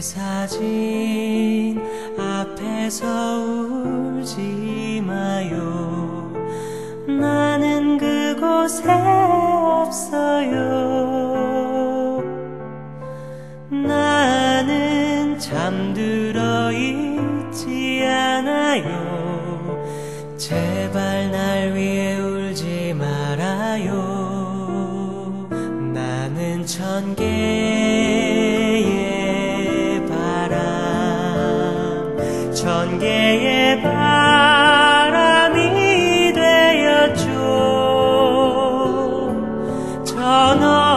사진 앞에서 울지 마요. 그곳에 없어요. 나는 잠들어 있지 않아요. 제발 날 위해 울지 말아요. 나는 천 개의 바람, 천개 저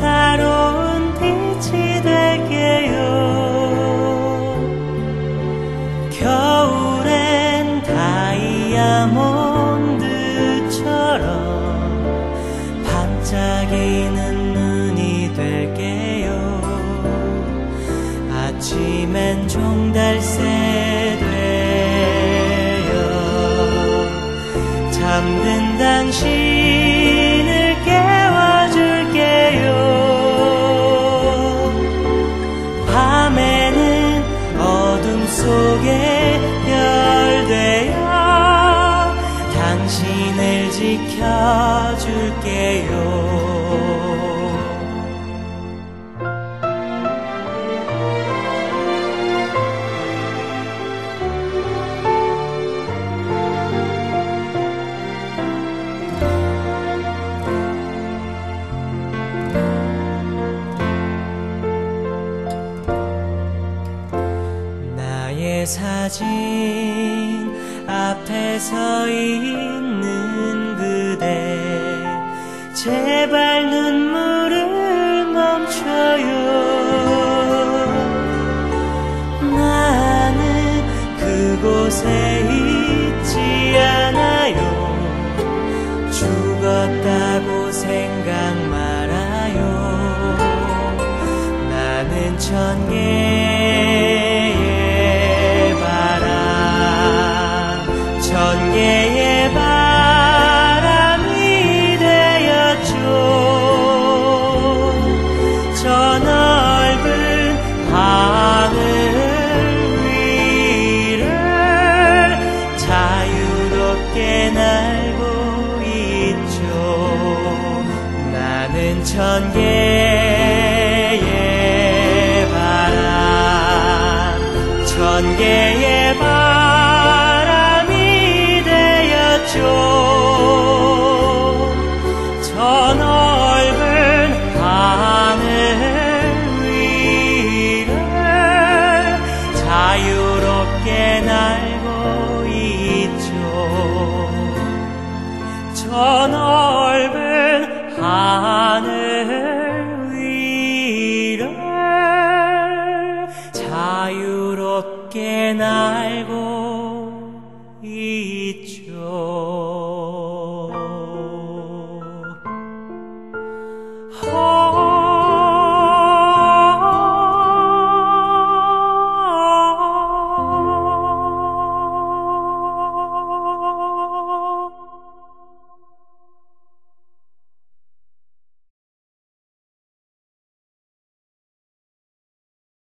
따사로운 빛이 될게요. 겨울엔 다이아몬드처럼 반짝이는 눈이 될게요. 아침엔 종달새 되어 잠든 당신 지켜줄게요. 사진 앞에 서있 제발 눈물을 멈춰요. 나는 그곳에 있지 않아요. 죽었다고 생각 말아요. 나는 천개 나는 천 개의 바람. 천 개의 바람이 되었죠. 저 넓은 하늘 위를 자유롭게 날고 있죠. 저 넓은 자유롭게 날고